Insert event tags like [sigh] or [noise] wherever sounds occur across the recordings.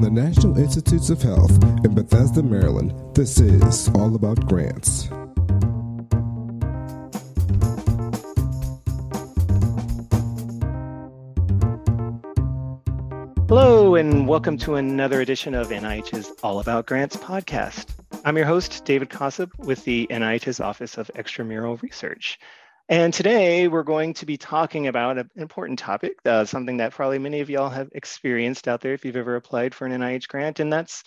From the National Institutes of Health in Bethesda, Maryland, this is All About Grants. Hello, and welcome to another edition of NIH's All About Grants podcast. I'm your host, David Kosub, with the NIH's Office of Extramural Research. And today we're going to be talking about an important topic, uh, something that probably many of y'all have experienced out there if you've ever applied for an NIH grant, and that's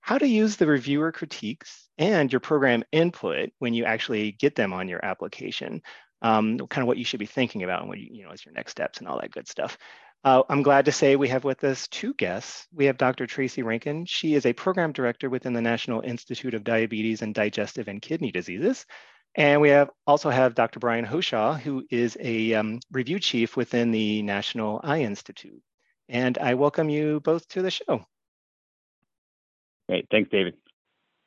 how to use the reviewer critiques and your program input when you actually get them on your application. Um, kind of what you should be thinking about and what you, you know as your next steps and all that good stuff. Uh, I'm glad to say we have with us two guests. We have Dr. Tracy Rankin. She is a program director within the National Institute of Diabetes and Digestive and Kidney Diseases. And we have also have Dr. Brian Hoshaw, who is a um, review chief within the National Eye Institute. And I welcome you both to the show. Great. Thanks, David.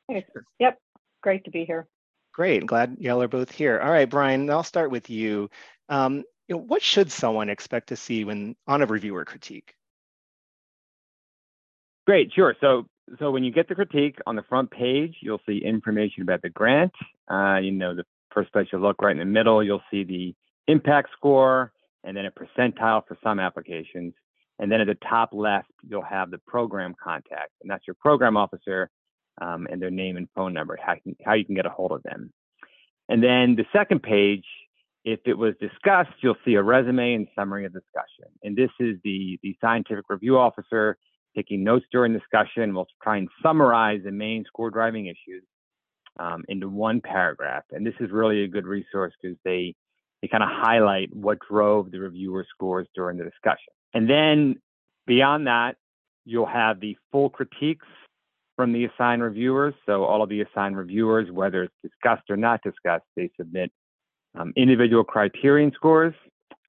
Hey. Yep. Great to be here. Great. Glad y'all are both here. All right, Brian, I'll start with you. Um, you know, what should someone expect to see when on a reviewer critique? Great, sure. So so when you get the critique on the front page, you'll see information about the grant. Uh, you know, the first place you look right in the middle, you'll see the impact score and then a percentile for some applications. And then at the top left, you'll have the program contact, and that's your program officer um, and their name and phone number, how, how you can get a hold of them. And then the second page, if it was discussed, you'll see a resume and summary of discussion. And this is the, the scientific review officer taking notes during discussion. We'll try and summarize the main score driving issues um, into one paragraph. And this is really a good resource because they they kind of highlight what drove the reviewer scores during the discussion. And then beyond that, you'll have the full critiques from the assigned reviewers. So all of the assigned reviewers, whether it's discussed or not discussed, they submit um, individual criterion scores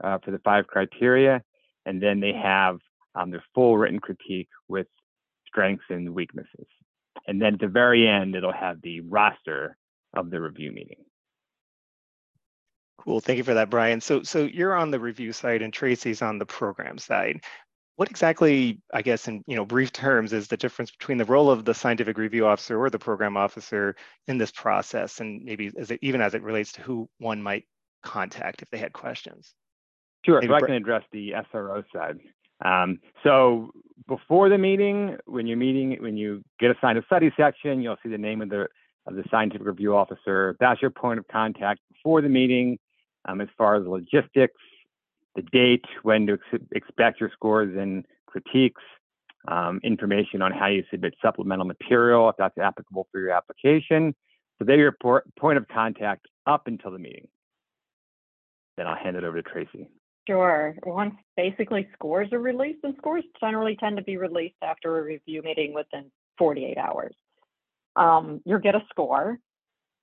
uh, for the five criteria, and then they have um, their full written critique with strengths and weaknesses. And then at the very end, it'll have the roster of the review meeting. Cool. Thank you for that, Brian. So, so you're on the review side and Tracy's on the program side. What exactly, I guess, in you know brief terms, is the difference between the role of the scientific review officer or the program officer in this process, and maybe as it, even as it relates to who one might contact if they had questions? Sure. Maybe so I can address the SRO side. Um, so before the meeting, when you're meeting, when you get assigned a study section, you'll see the name of the of the scientific review officer. That's your point of contact before the meeting. Um, as far as logistics, the date, when to ex- expect your scores and critiques, um, information on how you submit supplemental material if that's applicable for your application. So they're your por- point of contact up until the meeting. Then I'll hand it over to Tracy. Sure. Once basically scores are released, and scores generally tend to be released after a review meeting within 48 hours. Um, you'll get a score,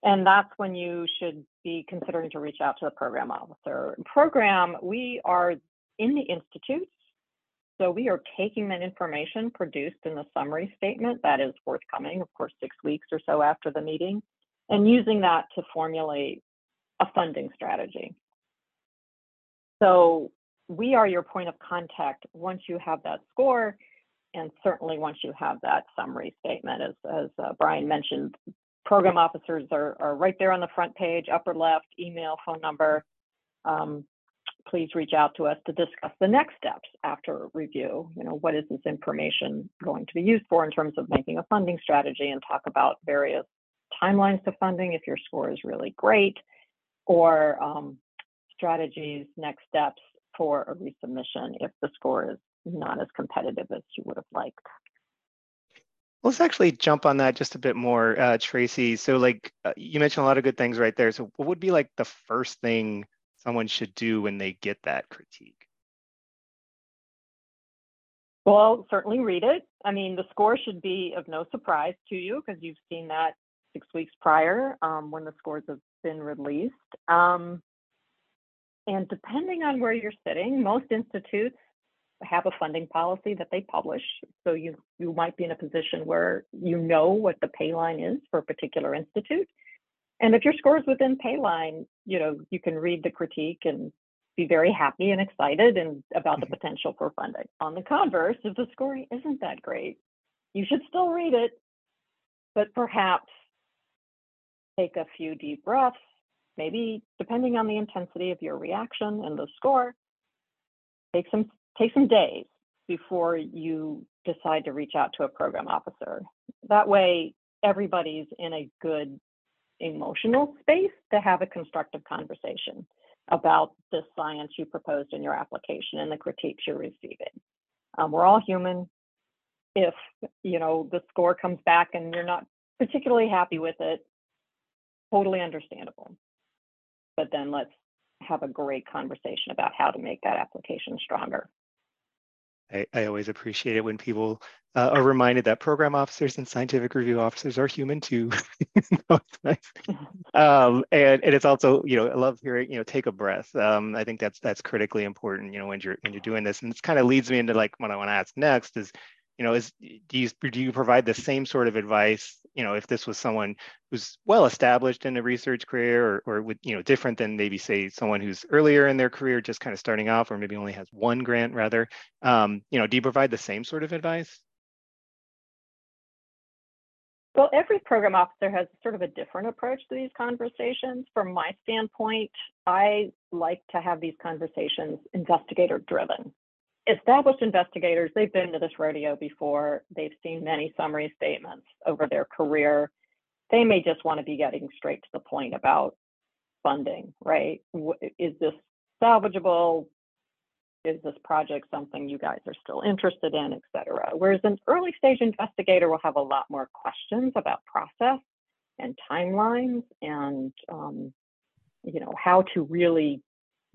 and that's when you should be considering to reach out to the program officer. Program, we are in the institutes, so we are taking that information produced in the summary statement that is forthcoming, of course, six weeks or so after the meeting, and using that to formulate a funding strategy. So we are your point of contact once you have that score, and certainly once you have that summary statement. As, as uh, Brian mentioned, program officers are, are right there on the front page, upper left, email, phone number. Um, please reach out to us to discuss the next steps after review. You know, what is this information going to be used for in terms of making a funding strategy and talk about various timelines to funding if your score is really great, or um, strategies, next steps for a resubmission if the score is not as competitive as you would have liked. Let's actually jump on that just a bit more, uh, Tracy. So, like uh, you mentioned a lot of good things right there. So, what would be like the first thing someone should do when they get that critique? Well, certainly read it. I mean, the score should be of no surprise to you because you've seen that six weeks prior um, when the scores have been released. Um, and depending on where you're sitting, most institutes have a funding policy that they publish. So you you might be in a position where you know what the pay line is for a particular institute. And if your score is within pay line, you know, you can read the critique and be very happy and excited and about the mm-hmm. potential for funding. On the converse, if the scoring isn't that great, you should still read it, but perhaps take a few deep breaths, maybe depending on the intensity of your reaction and the score, take some take some days before you decide to reach out to a program officer. That way everybody's in a good emotional space to have a constructive conversation about the science you proposed in your application and the critiques you're receiving. Um, we're all human. If you know the score comes back and you're not particularly happy with it, totally understandable. But then let's have a great conversation about how to make that application stronger. I, I always appreciate it when people uh, are reminded that program officers and scientific review officers are human too. [laughs] nice. [laughs] um, and, and it's also, you know, I love hearing, you know, take a breath. Um, I think that's that's critically important, you know, when you're when you're doing this. And this kind of leads me into like what I want to ask next is, you know, is do you do you provide the same sort of advice, you know, if this was someone who's well established in a research career or, or with, you know, different than maybe say someone who's earlier in their career, just kind of starting off, or maybe only has one grant rather, um, you know, do you provide the same sort of advice? Well, every program officer has sort of a different approach to these conversations. From my standpoint, I like to have these conversations investigator driven established investigators, they've been to this rodeo before. They've seen many summary statements over their career. They may just want to be getting straight to the point about funding, right? Is this salvageable? Is this project something you guys are still interested in, et cetera? Whereas an early stage investigator will have a lot more questions about process and timelines and um, you know how to really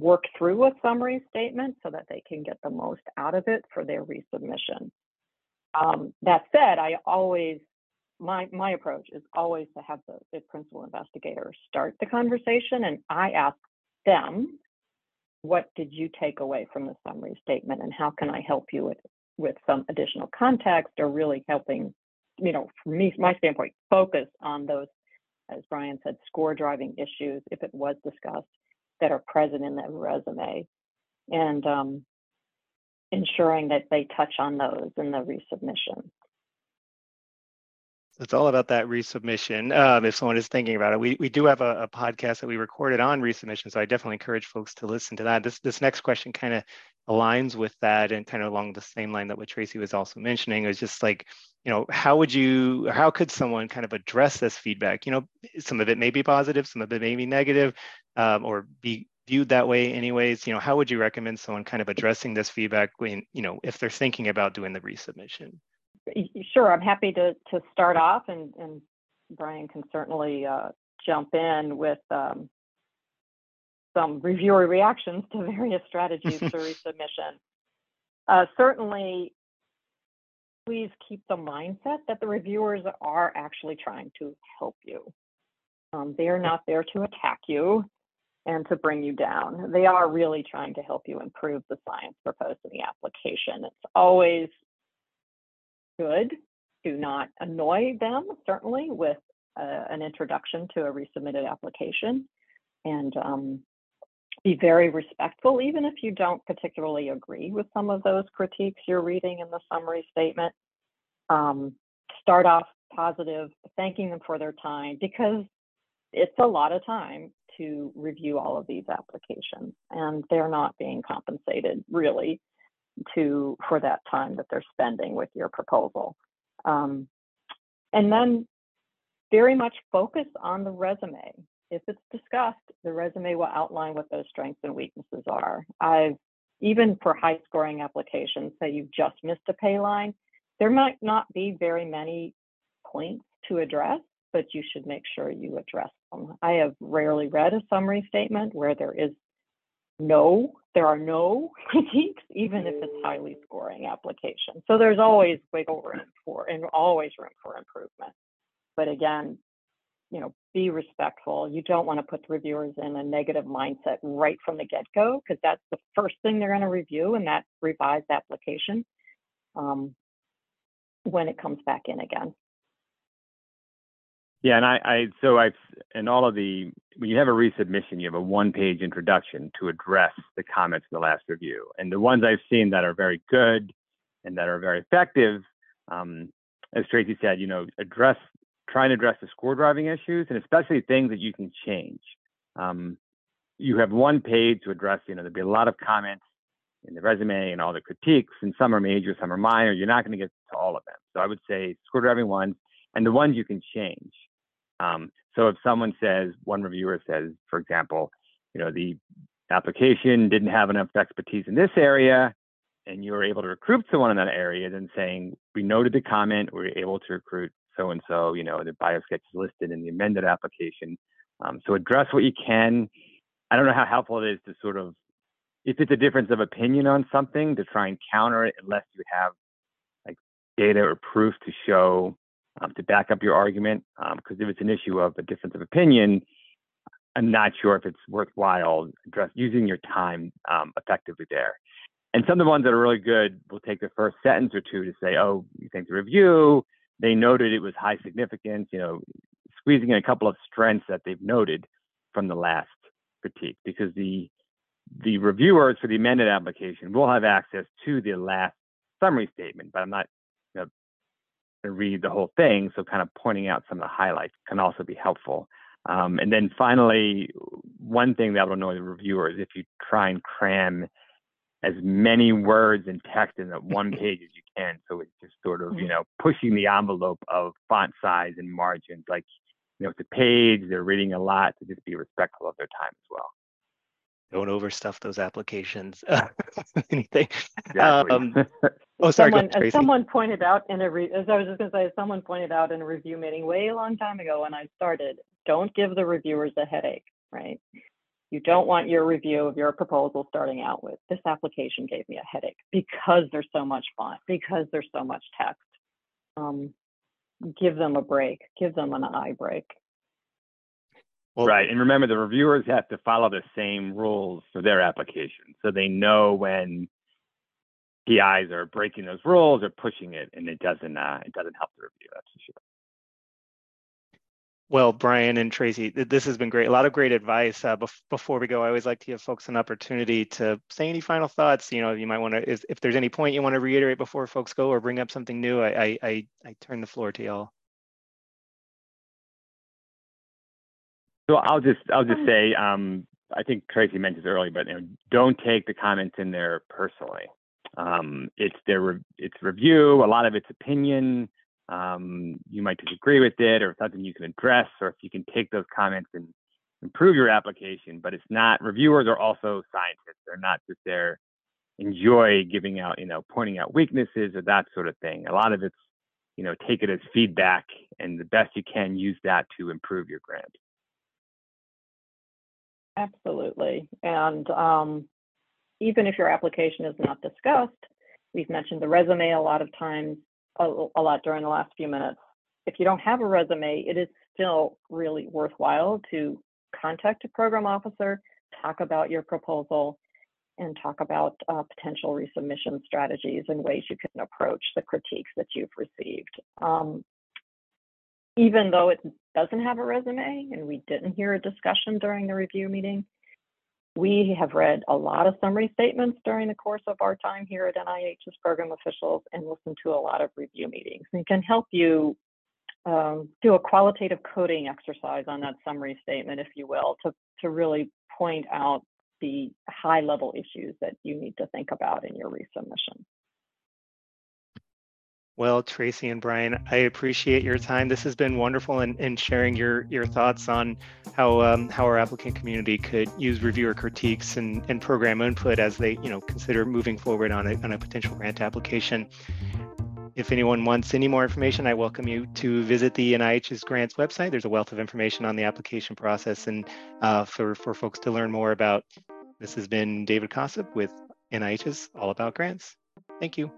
work through a summary statement so that they can get the most out of it for their resubmission. Um, that said, I always, my, my approach is always to have the, the principal investigator start the conversation and I ask them, what did you take away from the summary statement and how can I help you with, with some additional context or really helping, you know, from me, my standpoint, focus on those, as Brian said, score driving issues if it was discussed that are present in the resume and um, ensuring that they touch on those in the resubmission. It's all about that resubmission. Um, if someone is thinking about it, we, we do have a, a, podcast that we recorded on resubmission, so I definitely encourage folks to listen to that. This this next question kind of aligns with that, and kind of along the same line that what Tracy was also mentioning is just like, you know, how would you, how could someone kind of address this feedback? You know, some of it may be positive, some of it may be negative, um, or be viewed that way anyways. You know, how would you recommend someone kind of addressing this feedback when, you know, if they're thinking about doing the resubmission? Sure, I'm happy to to start off, and and Brian can certainly uh, jump in with um, some reviewer reactions to [laughs] various strategies for [laughs] resubmission. Uh, certainly, please keep the mindset that the reviewers are actually trying to help you. Um, they are not there to attack you and to bring you down. They are really trying to help you improve the science proposed in the application. It's always good to not annoy them, certainly, with uh, an introduction to a resubmitted application and um, be very respectful, even if you don't particularly agree with some of those critiques you're reading in the summary statement. Um, start off positive, thanking them for their time because it's a lot of time to review all of these applications and they're not being compensated really to for that time that they're spending with your proposal. Um, and then very much focus on the resume. If it's discussed, the resume will outline what those strengths and weaknesses are. I've even for high scoring applications, say you've just missed a pay line, there might not be very many points to address, but you should make sure you address them. I have rarely read a summary statement where there is no, there are no [laughs] critiques, even if it's highly scoring application. So there's always wiggle room for and always room for improvement. But again, you know, be respectful. You don't want to put the reviewers in a negative mindset right from the get-go because that's the first thing they're going to review in that revised application um, when it comes back in again. Yeah, and I, I so I've in all of the when you have a resubmission, you have a one-page introduction to address the comments in the last review. And the ones I've seen that are very good and that are very effective, um, as Tracy said, you know, address, try and address the score driving issues and especially things that you can change. Um, you have one page to address, you know, there'll be a lot of comments in the resume and all the critiques, and some are major, some are minor. You're not going to get to all of them. So I would say score driving ones and the ones you can change. Um, so if someone says, one reviewer says, for example, you know, the application didn't have enough expertise in this area, and you were able to recruit someone in that area, then saying, we noted the comment, we were able to recruit so and so, you know, the bio sketch is listed in the amended application. Um, so address what you can. I don't know how helpful it is to sort of, if it's a difference of opinion on something, to try and counter it unless you have like data or proof to show um, to back up your argument. Because um, if it's an issue of a difference of opinion, I'm not sure if it's worthwhile address, using your time um, effectively there. And some of the ones that are really good will take the first sentence or two to say, oh, you think the review, they noted it was high significance, you know, squeezing in a couple of strengths that they've noted from the last critique because the the reviewers for the amended application will have access to the last summary statement, but I'm not going to read the whole thing. So kind of pointing out some of the highlights can also be helpful. Um, and then finally, one thing that will annoy the reviewers if you try and cram as many words and text in that [laughs] one page as you can. So it's just sort of, you mm-hmm. know, pushing the envelope of font size and margins. Like, you know, it's a page, they're reading a lot, to just be respectful of their time as well. Don't overstuff those applications. [laughs] Anything. Exactly. Um, [laughs] oh, sorry. Someone, as someone pointed out in a, re- as I was just going to say, someone pointed out in a review meeting way a long time ago when I started, don't give the reviewers a headache, right? You don't want your review of your proposal starting out with this application gave me a headache because there's so much font, because there's so much text. Um, give them a break, give them an eye break. Well, right. And remember, the reviewers have to follow the same rules for their application. So they know when PIs are breaking those rules or pushing it, and it doesn't uh, it doesn't help the review. That's for sure. Well, Brian and Tracy, this has been great. A lot of great advice. Uh, bef- before we go, I always like to give folks an opportunity to say any final thoughts. You know, you might want to, if, if there's any point you want to reiterate before folks go or bring up something new, I, I, I, I turn the floor to y'all. So I'll just, I'll just say, um, I think Tracy mentioned earlier, but you know, don't take the comments in there personally. Um, it's their, re- it's review. A lot of it's opinion um, you might disagree with it or something you can address, or if you can take those comments and improve your application. But it's not, reviewers are also scientists. They're not just there enjoy giving out, you know, pointing out weaknesses or that sort of thing. A lot of it's, you know, take it as feedback and the best you can use that to improve your grant. Absolutely. And um, even if your application is not discussed, we've mentioned the resume a lot of times a, a lot during the last few minutes. If you don't have a resume, it is still really worthwhile to contact a program officer, talk about your proposal, and talk about uh, potential resubmission strategies and ways you can approach the critiques that you've received. Um, even though it doesn't have a resume and we didn't hear a discussion during the review meeting, we have read a lot of summary statements during the course of our time here at NIH as program officials and listened to a lot of review meetings and can help you um, do a qualitative coding exercise on that summary statement, if you will, to, to really point out the high level issues that you need to think about in your resubmission. Well, Tracy and Brian, I appreciate your time. This has been wonderful in, in sharing your, your thoughts on how um, how our applicant community could use reviewer critiques and, and program input as they you know consider moving forward on a, on a potential grant application. If anyone wants any more information, I welcome you to visit the NIH's grants website. There's a wealth of information on the application process and uh, for, for folks to learn more about. This has been David Kosub with NIH's All About Grants. Thank you.